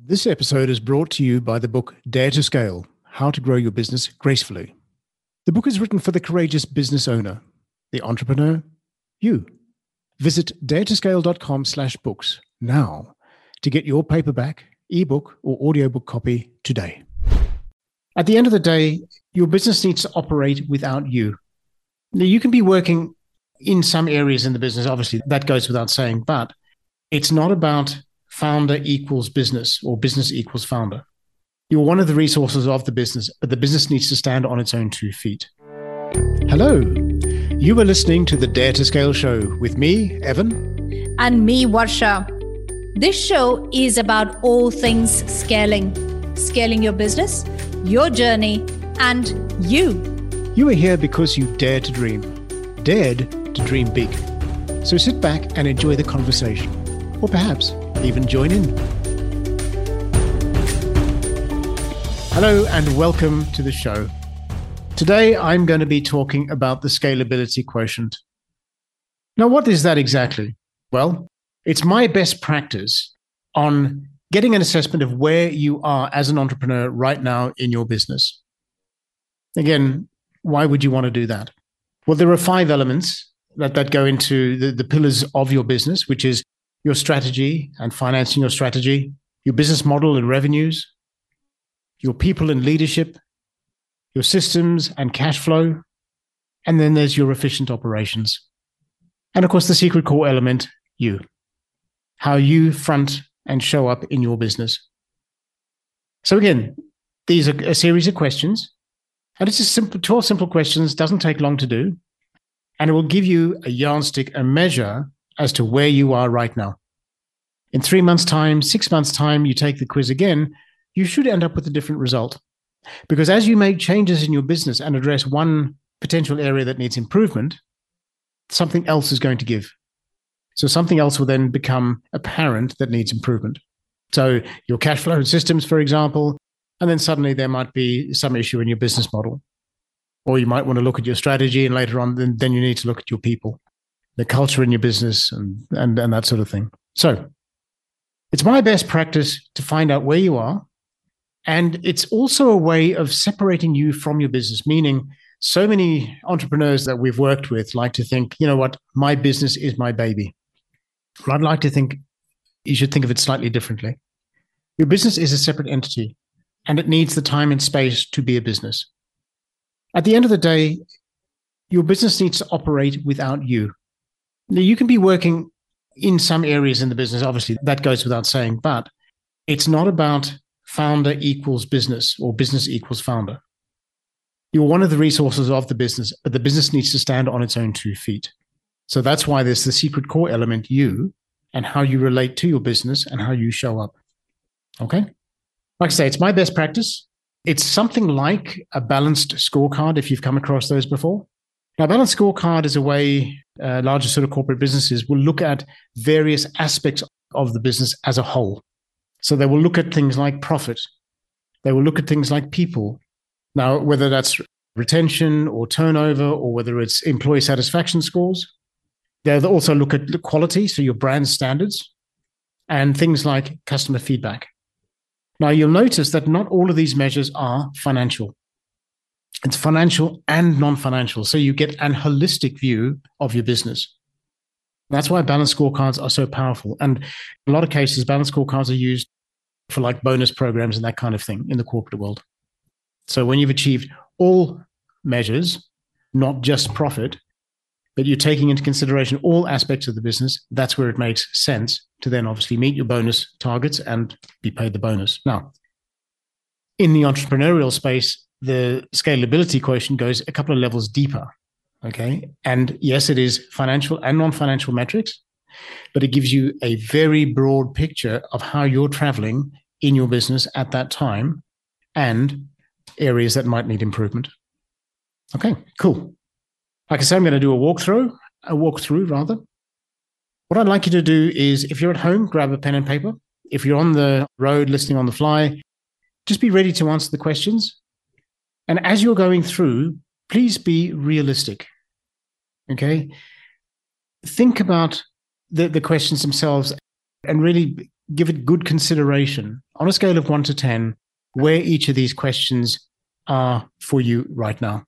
This episode is brought to you by the book Dare to Scale How to Grow Your Business Gracefully. The book is written for the courageous business owner, the entrepreneur, you. Visit daretoscale.com slash books now to get your paperback, ebook, or audiobook copy today. At the end of the day, your business needs to operate without you. Now, you can be working in some areas in the business, obviously, that goes without saying, but it's not about founder equals business or business equals founder. You're one of the resources of the business, but the business needs to stand on its own two feet. Hello. You are listening to the Dare to Scale show with me, Evan. And me, Varsha. This show is about all things scaling scaling your business, your journey, and you. You are here because you dare to dream, dared to dream big. So sit back and enjoy the conversation. Or perhaps even join in. Hello, and welcome to the show. Today, I'm going to be talking about the scalability quotient. Now, what is that exactly? Well, it's my best practice on getting an assessment of where you are as an entrepreneur right now in your business. Again, why would you want to do that? Well, there are five elements that, that go into the, the pillars of your business, which is your strategy and financing your strategy, your business model and revenues, your people and leadership, your systems and cash flow, and then there's your efficient operations. And of course, the secret core element, you. How you front and show up in your business. So again, these are a series of questions. And it's just simple, 12 simple questions, doesn't take long to do. And it will give you a yardstick, a measure as to where you are right now. In three months' time, six months' time, you take the quiz again, you should end up with a different result. Because as you make changes in your business and address one potential area that needs improvement, something else is going to give. So something else will then become apparent that needs improvement. So your cash flow and systems, for example, and then suddenly there might be some issue in your business model. Or you might want to look at your strategy and later on, then, then you need to look at your people the culture in your business and, and, and that sort of thing. So it's my best practice to find out where you are. And it's also a way of separating you from your business, meaning so many entrepreneurs that we've worked with like to think, you know what, my business is my baby. Well, I'd like to think you should think of it slightly differently. Your business is a separate entity and it needs the time and space to be a business. At the end of the day, your business needs to operate without you. You can be working in some areas in the business, obviously, that goes without saying, but it's not about founder equals business or business equals founder. You're one of the resources of the business, but the business needs to stand on its own two feet. So that's why there's the secret core element, you, and how you relate to your business and how you show up. Okay. Like I say, it's my best practice. It's something like a balanced scorecard, if you've come across those before. Now, balance scorecard is a way uh, larger sort of corporate businesses will look at various aspects of the business as a whole. So they will look at things like profit. They will look at things like people. Now, whether that's retention or turnover, or whether it's employee satisfaction scores, they'll also look at the quality, so your brand standards, and things like customer feedback. Now, you'll notice that not all of these measures are financial it's financial and non-financial. So you get an holistic view of your business. That's why balance scorecards are so powerful. And a lot of cases balance scorecards are used for like bonus programs and that kind of thing in the corporate world. So when you've achieved all measures not just profit but you're taking into consideration all aspects of the business that's where it makes sense to then obviously meet your bonus targets and be paid the bonus. Now in the entrepreneurial space the scalability quotient goes a couple of levels deeper. Okay. And yes, it is financial and non financial metrics, but it gives you a very broad picture of how you're traveling in your business at that time and areas that might need improvement. Okay, cool. Like I said, I'm going to do a walkthrough, a walkthrough rather. What I'd like you to do is if you're at home, grab a pen and paper. If you're on the road listening on the fly, just be ready to answer the questions and as you're going through, please be realistic. Okay. Think about the, the questions themselves and really give it good consideration on a scale of one to 10 where each of these questions are for you right now.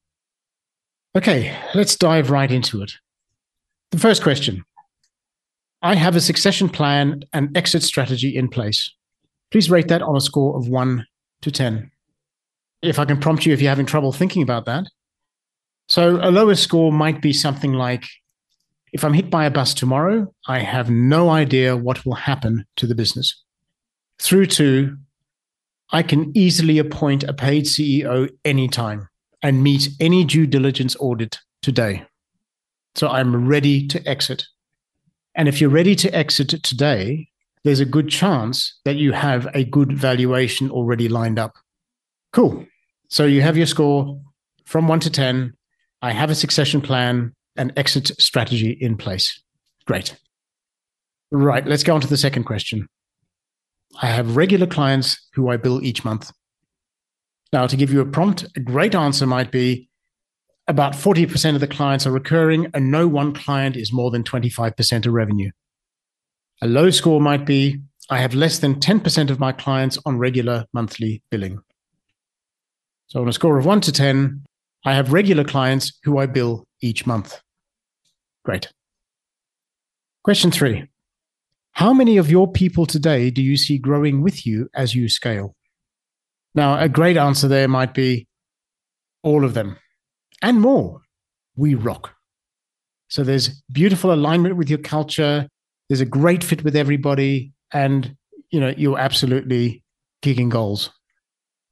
Okay, let's dive right into it. The first question I have a succession plan and exit strategy in place. Please rate that on a score of one to 10. If I can prompt you if you're having trouble thinking about that. So, a lower score might be something like if I'm hit by a bus tomorrow, I have no idea what will happen to the business. Through to I can easily appoint a paid CEO anytime and meet any due diligence audit today. So I'm ready to exit. And if you're ready to exit today, there's a good chance that you have a good valuation already lined up. Cool. So you have your score from one to 10. I have a succession plan and exit strategy in place. Great. Right. Let's go on to the second question. I have regular clients who I bill each month. Now, to give you a prompt, a great answer might be about 40% of the clients are recurring, and no one client is more than 25% of revenue. A low score might be I have less than 10% of my clients on regular monthly billing. So, on a score of 1 to 10, I have regular clients who I bill each month. Great. Question three How many of your people today do you see growing with you as you scale? Now, a great answer there might be all of them and more. We rock. So there's beautiful alignment with your culture. There's a great fit with everybody. And, you know, you're absolutely kicking goals.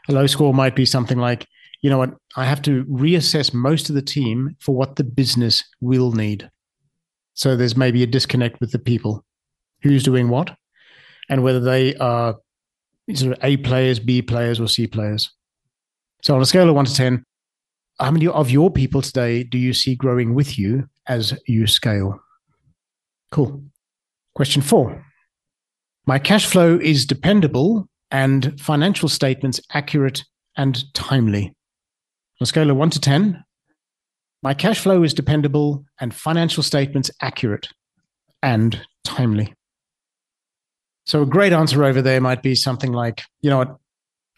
A low score might be something like, you know what, I have to reassess most of the team for what the business will need. So there's maybe a disconnect with the people who's doing what and whether they are sort of A players, B players, or C players. So on a scale of one to 10, how many of your people today do you see growing with you as you scale? Cool. Question four. My cash flow is dependable and financial statements accurate and timely. On a scale of one to 10, my cash flow is dependable and financial statements accurate and timely. So a great answer over there might be something like, you know what,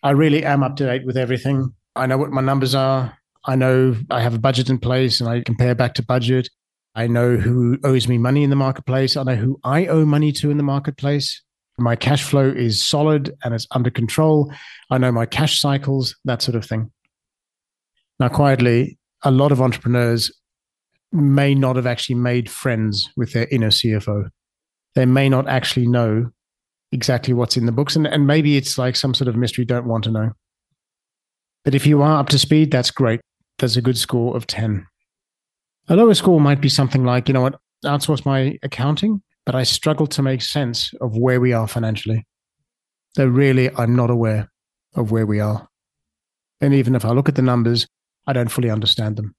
I really am up to date with everything. I know what my numbers are. I know I have a budget in place and I compare back to budget. I know who owes me money in the marketplace. I know who I owe money to in the marketplace. My cash flow is solid and it's under control. I know my cash cycles, that sort of thing. Now, quietly, a lot of entrepreneurs may not have actually made friends with their inner CFO. They may not actually know exactly what's in the books. And, and maybe it's like some sort of mystery, don't want to know. But if you are up to speed, that's great. That's a good score of 10. A lower score might be something like, you know what, outsource my accounting, but I struggle to make sense of where we are financially. So really, I'm not aware of where we are. And even if I look at the numbers, I don't fully understand them.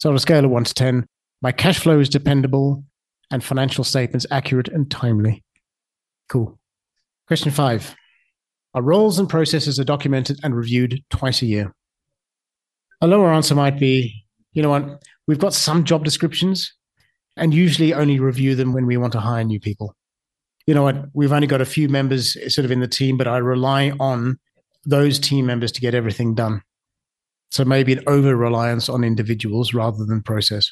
So on a scale of one to 10, my cash flow is dependable and financial statements accurate and timely. Cool. Question five. Our roles and processes are documented and reviewed twice a year. A lower answer might be, you know what, we've got some job descriptions and usually only review them when we want to hire new people. You know what, we've only got a few members sort of in the team, but I rely on those team members to get everything done. So maybe an over reliance on individuals rather than process.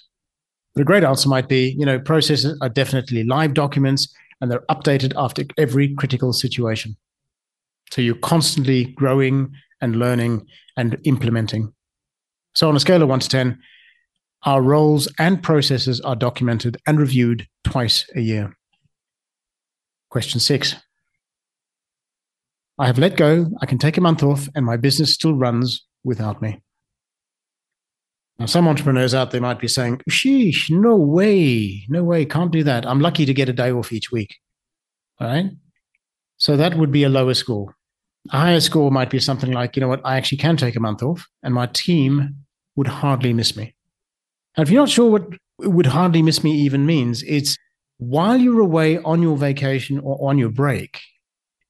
The great answer might be, you know, processes are definitely live documents and they're updated after every critical situation. So you're constantly growing and learning and implementing. So on a scale of one to 10, our roles and processes are documented and reviewed twice a year. Question six. I have let go. I can take a month off and my business still runs without me. Now, some entrepreneurs out there might be saying, sheesh, no way, no way, can't do that. I'm lucky to get a day off each week. All right. So that would be a lower score. A higher score might be something like, you know what, I actually can take a month off and my team would hardly miss me. And if you're not sure what would hardly miss me even means, it's while you're away on your vacation or on your break,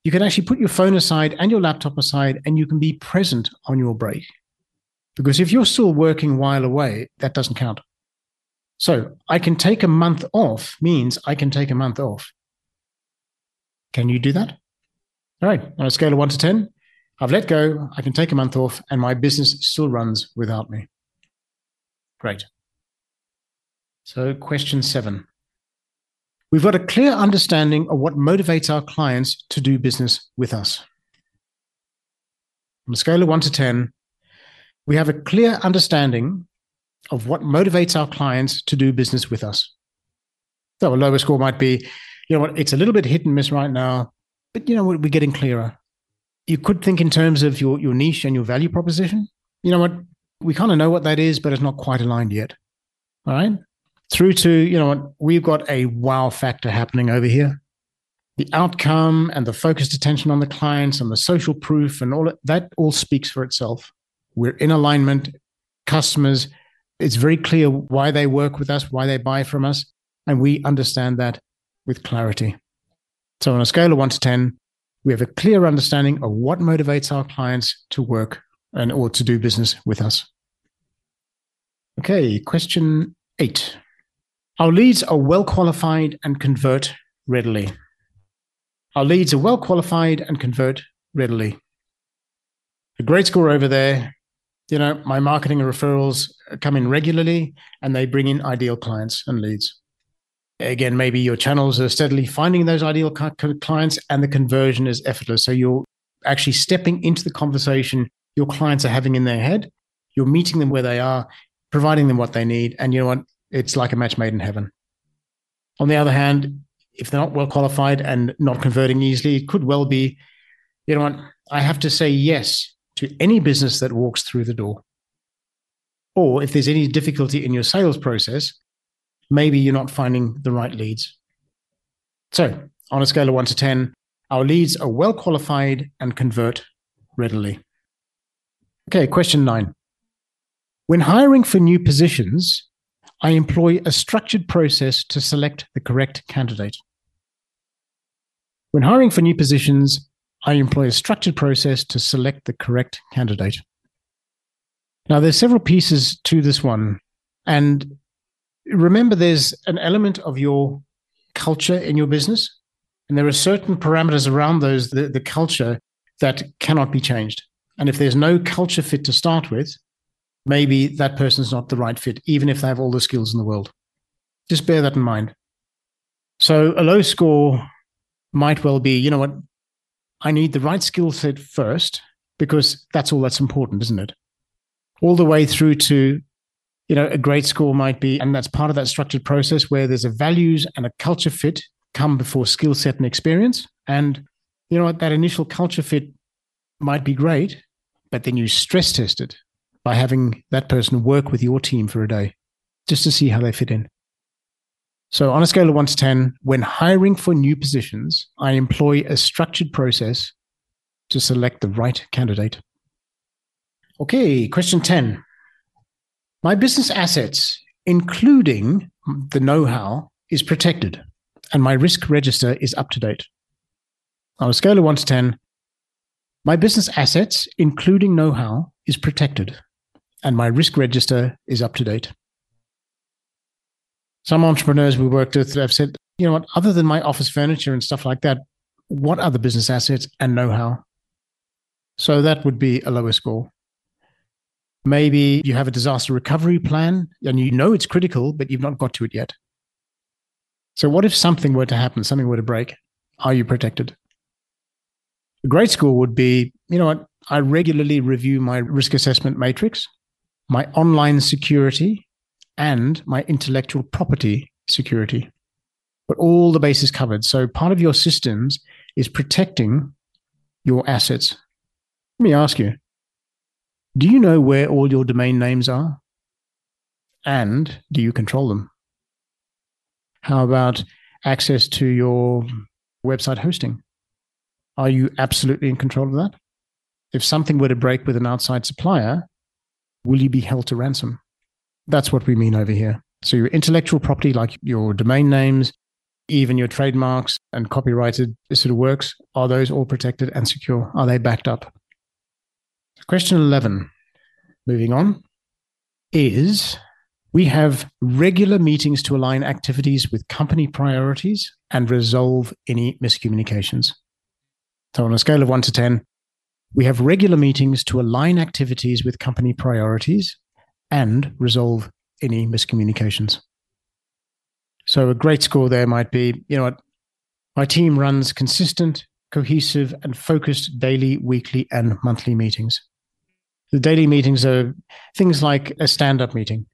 you can actually put your phone aside and your laptop aside and you can be present on your break. Because if you're still working while away, that doesn't count. So I can take a month off means I can take a month off. Can you do that? All right, on a scale of one to 10, I've let go, I can take a month off, and my business still runs without me. Great. So, question seven. We've got a clear understanding of what motivates our clients to do business with us. On a scale of one to 10, we have a clear understanding of what motivates our clients to do business with us. So a lower score might be, you know what, it's a little bit hit and miss right now, but you know what, we're getting clearer. You could think in terms of your, your niche and your value proposition. You know what, we kind of know what that is, but it's not quite aligned yet. All right. Through to, you know we've got a wow factor happening over here. The outcome and the focused attention on the clients and the social proof and all that all speaks for itself. We're in alignment. Customers, it's very clear why they work with us, why they buy from us, and we understand that with clarity. So, on a scale of one to 10, we have a clear understanding of what motivates our clients to work and or to do business with us. Okay, question eight. Our leads are well qualified and convert readily. Our leads are well qualified and convert readily. A great score over there. You know, my marketing and referrals come in regularly and they bring in ideal clients and leads. Again, maybe your channels are steadily finding those ideal clients and the conversion is effortless. So you're actually stepping into the conversation your clients are having in their head. You're meeting them where they are, providing them what they need. And you know what? It's like a match made in heaven. On the other hand, if they're not well qualified and not converting easily, it could well be, you know what? I have to say yes to any business that walks through the door. Or if there's any difficulty in your sales process, maybe you're not finding the right leads. So, on a scale of one to 10, our leads are well qualified and convert readily. Okay, question nine. When hiring for new positions, I employ a structured process to select the correct candidate. When hiring for new positions, I employ a structured process to select the correct candidate. Now, there's several pieces to this one. And remember, there's an element of your culture in your business, and there are certain parameters around those, the, the culture, that cannot be changed. And if there's no culture fit to start with, maybe that person's not the right fit, even if they have all the skills in the world. Just bear that in mind. So a low score might well be, you know what, I need the right skill set first, because that's all that's important, isn't it? All the way through to you know, a great score might be, and that's part of that structured process where there's a values and a culture fit come before skill set and experience. And you know what, that initial culture fit might be great, but then you stress test it by having that person work with your team for a day just to see how they fit in. So, on a scale of one to 10, when hiring for new positions, I employ a structured process to select the right candidate. Okay, question 10. My business assets, including the know how, is protected and my risk register is up to date. On a scale of 1 to 10, my business assets, including know how, is protected and my risk register is up to date. Some entrepreneurs we worked with have said, you know what, other than my office furniture and stuff like that, what the business assets and know how? So that would be a lower score. Maybe you have a disaster recovery plan and you know it's critical, but you've not got to it yet. So, what if something were to happen, something were to break? Are you protected? A great score would be you know what? I regularly review my risk assessment matrix, my online security, and my intellectual property security. But all the bases covered. So, part of your systems is protecting your assets. Let me ask you do you know where all your domain names are? And do you control them? How about access to your website hosting? Are you absolutely in control of that? If something were to break with an outside supplier, will you be held to ransom? That's what we mean over here. So, your intellectual property, like your domain names, even your trademarks and copyrighted sort of works, are those all protected and secure? Are they backed up? Question 11, moving on, is we have regular meetings to align activities with company priorities and resolve any miscommunications. So on a scale of one to 10, we have regular meetings to align activities with company priorities and resolve any miscommunications. So a great score there might be, you know what, my team runs consistent, cohesive, and focused daily, weekly, and monthly meetings. The daily meetings are things like a stand up meeting,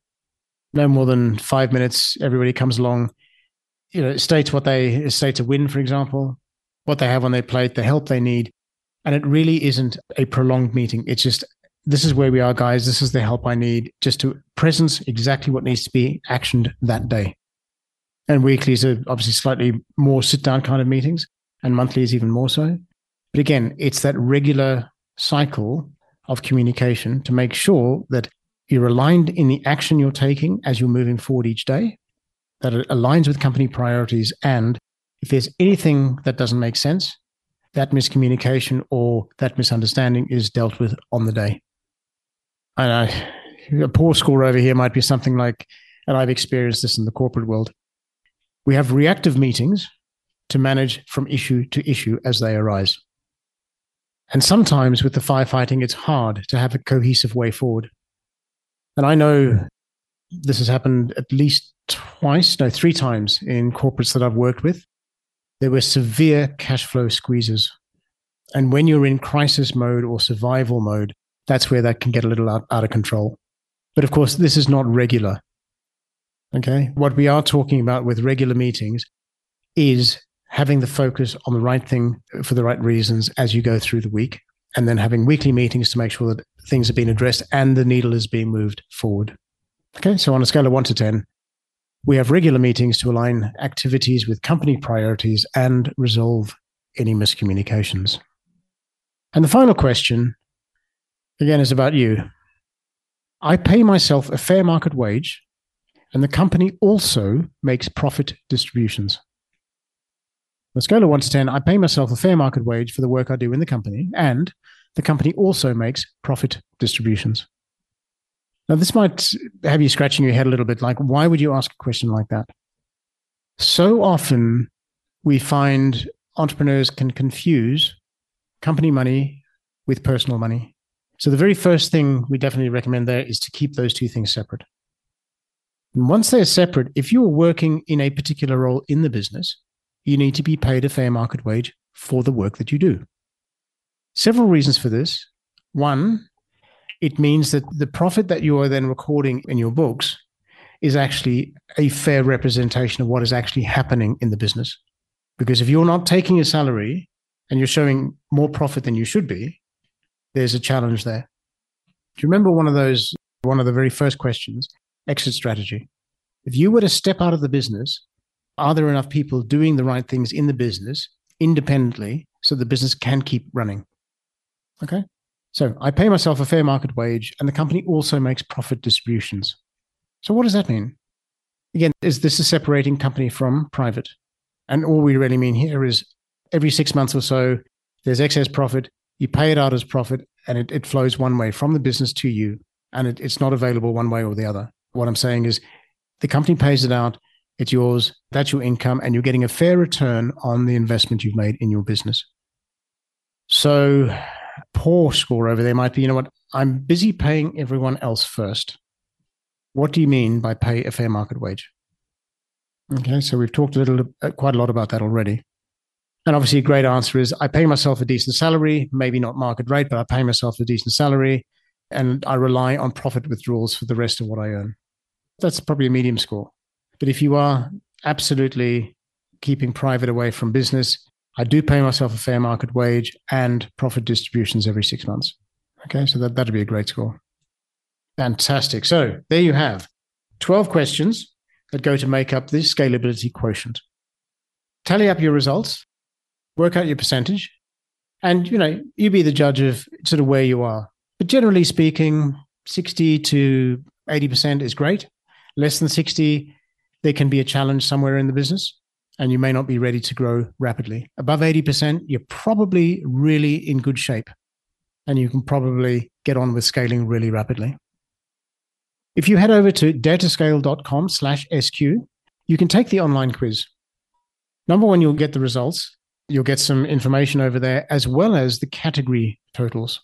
no more than five minutes. Everybody comes along, you know, states what they states a win, for example, what they have on their plate, the help they need. And it really isn't a prolonged meeting. It's just, this is where we are, guys. This is the help I need just to presence exactly what needs to be actioned that day. And weeklies are obviously slightly more sit down kind of meetings, and monthly is even more so. But again, it's that regular cycle of communication to make sure that you're aligned in the action you're taking as you're moving forward each day, that it aligns with company priorities. And if there's anything that doesn't make sense, that miscommunication or that misunderstanding is dealt with on the day. I know a poor score over here might be something like, and I've experienced this in the corporate world. We have reactive meetings to manage from issue to issue as they arise. And sometimes with the firefighting, it's hard to have a cohesive way forward. And I know this has happened at least twice, no, three times in corporates that I've worked with. There were severe cash flow squeezes. And when you're in crisis mode or survival mode, that's where that can get a little out, out of control. But of course, this is not regular. Okay. What we are talking about with regular meetings is having the focus on the right thing for the right reasons as you go through the week, and then having weekly meetings to make sure that things are being addressed and the needle is being moved forward. Okay, so on a scale of one to 10, we have regular meetings to align activities with company priorities and resolve any miscommunications. And the final question, again, is about you. I pay myself a fair market wage, and the company also makes profit distributions. On a scale of one to 10, I pay myself a fair market wage for the work I do in the company, and the company also makes profit distributions. Now, this might have you scratching your head a little bit like, why would you ask a question like that? So often we find entrepreneurs can confuse company money with personal money. So, the very first thing we definitely recommend there is to keep those two things separate. And once they're separate, if you're working in a particular role in the business, you need to be paid a fair market wage for the work that you do. Several reasons for this. One, it means that the profit that you are then recording in your books is actually a fair representation of what is actually happening in the business. Because if you're not taking a salary and you're showing more profit than you should be, there's a challenge there. Do you remember one of those, one of the very first questions, exit strategy? If you were to step out of the business are there enough people doing the right things in the business independently so the business can keep running? Okay. So I pay myself a fair market wage and the company also makes profit distributions. So what does that mean? Again, is this is separating company from private? And all we really mean here is every six months or so, there's excess profit, you pay it out as profit, and it, it flows one way from the business to you. And it, it's not available one way or the other. What I'm saying is the company pays it out, it's yours, that's your income, and you're getting a fair return on the investment you've made in your business. So, poor score over there might be you know what? I'm busy paying everyone else first. What do you mean by pay a fair market wage? Okay, so we've talked a little, uh, quite a lot about that already. And obviously, a great answer is I pay myself a decent salary, maybe not market rate, but I pay myself a decent salary and I rely on profit withdrawals for the rest of what I earn. That's probably a medium score. But if you are absolutely keeping private away from business, I do pay myself a fair market wage and profit distributions every six months. Okay, so that, that'd be a great score. Fantastic. So there you have 12 questions that go to make up the scalability quotient. Tally up your results, work out your percentage, and you know, you be the judge of sort of where you are. But generally speaking, 60 to 80% is great. Less than 60, there can be a challenge somewhere in the business and you may not be ready to grow rapidly. Above 80%, you're probably really in good shape and you can probably get on with scaling really rapidly. If you head over to daretoscale.com slash SQ, you can take the online quiz. Number one, you'll get the results. You'll get some information over there as well as the category totals.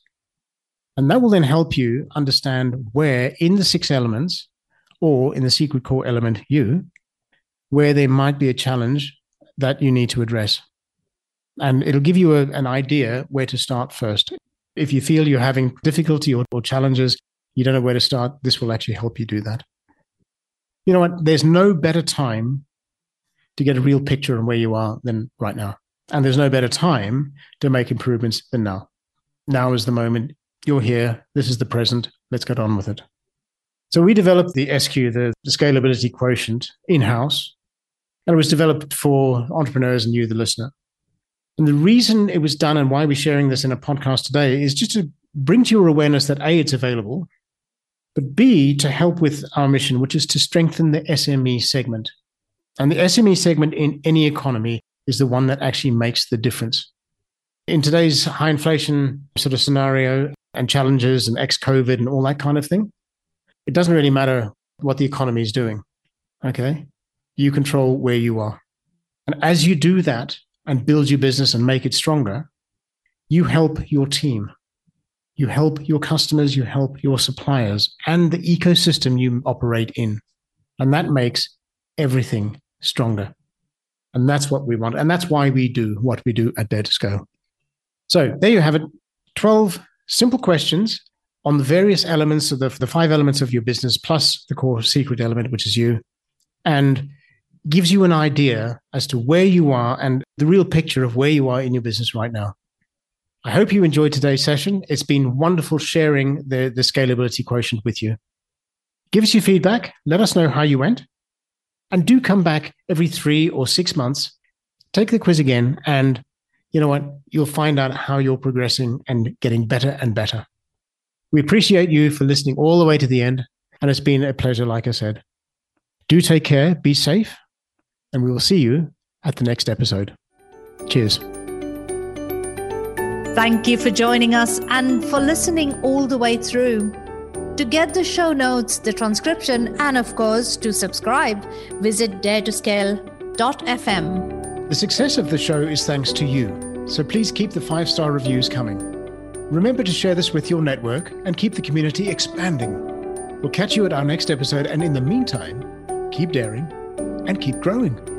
And that will then help you understand where in the six elements or in the secret core element U, where there might be a challenge that you need to address. And it'll give you a, an idea where to start first. If you feel you're having difficulty or, or challenges, you don't know where to start, this will actually help you do that. You know what? There's no better time to get a real picture on where you are than right now. And there's no better time to make improvements than now. Now is the moment. You're here. This is the present. Let's get on with it. So we developed the SQ, the, the scalability quotient, in house. And it was developed for entrepreneurs and you, the listener. And the reason it was done and why we're sharing this in a podcast today is just to bring to your awareness that A, it's available, but B, to help with our mission, which is to strengthen the SME segment. And the SME segment in any economy is the one that actually makes the difference. In today's high inflation sort of scenario and challenges and ex COVID and all that kind of thing, it doesn't really matter what the economy is doing. Okay. You control where you are. And as you do that and build your business and make it stronger, you help your team. You help your customers, you help your suppliers and the ecosystem you operate in. And that makes everything stronger. And that's what we want. And that's why we do what we do at Dare to Scale. So there you have it 12 simple questions on the various elements of the, the five elements of your business, plus the core secret element, which is you, and gives you an idea as to where you are and the real picture of where you are in your business right now. I hope you enjoyed today's session. It's been wonderful sharing the, the scalability quotient with you. Give us your feedback. Let us know how you went. And do come back every three or six months. Take the quiz again. And you know what? You'll find out how you're progressing and getting better and better. We appreciate you for listening all the way to the end. And it's been a pleasure, like I said. Do take care, be safe, and we will see you at the next episode. Cheers. Thank you for joining us and for listening all the way through. To get the show notes, the transcription, and of course, to subscribe, visit daretoscale.fm. The success of the show is thanks to you, so please keep the five star reviews coming. Remember to share this with your network and keep the community expanding. We'll catch you at our next episode, and in the meantime, keep daring and keep growing.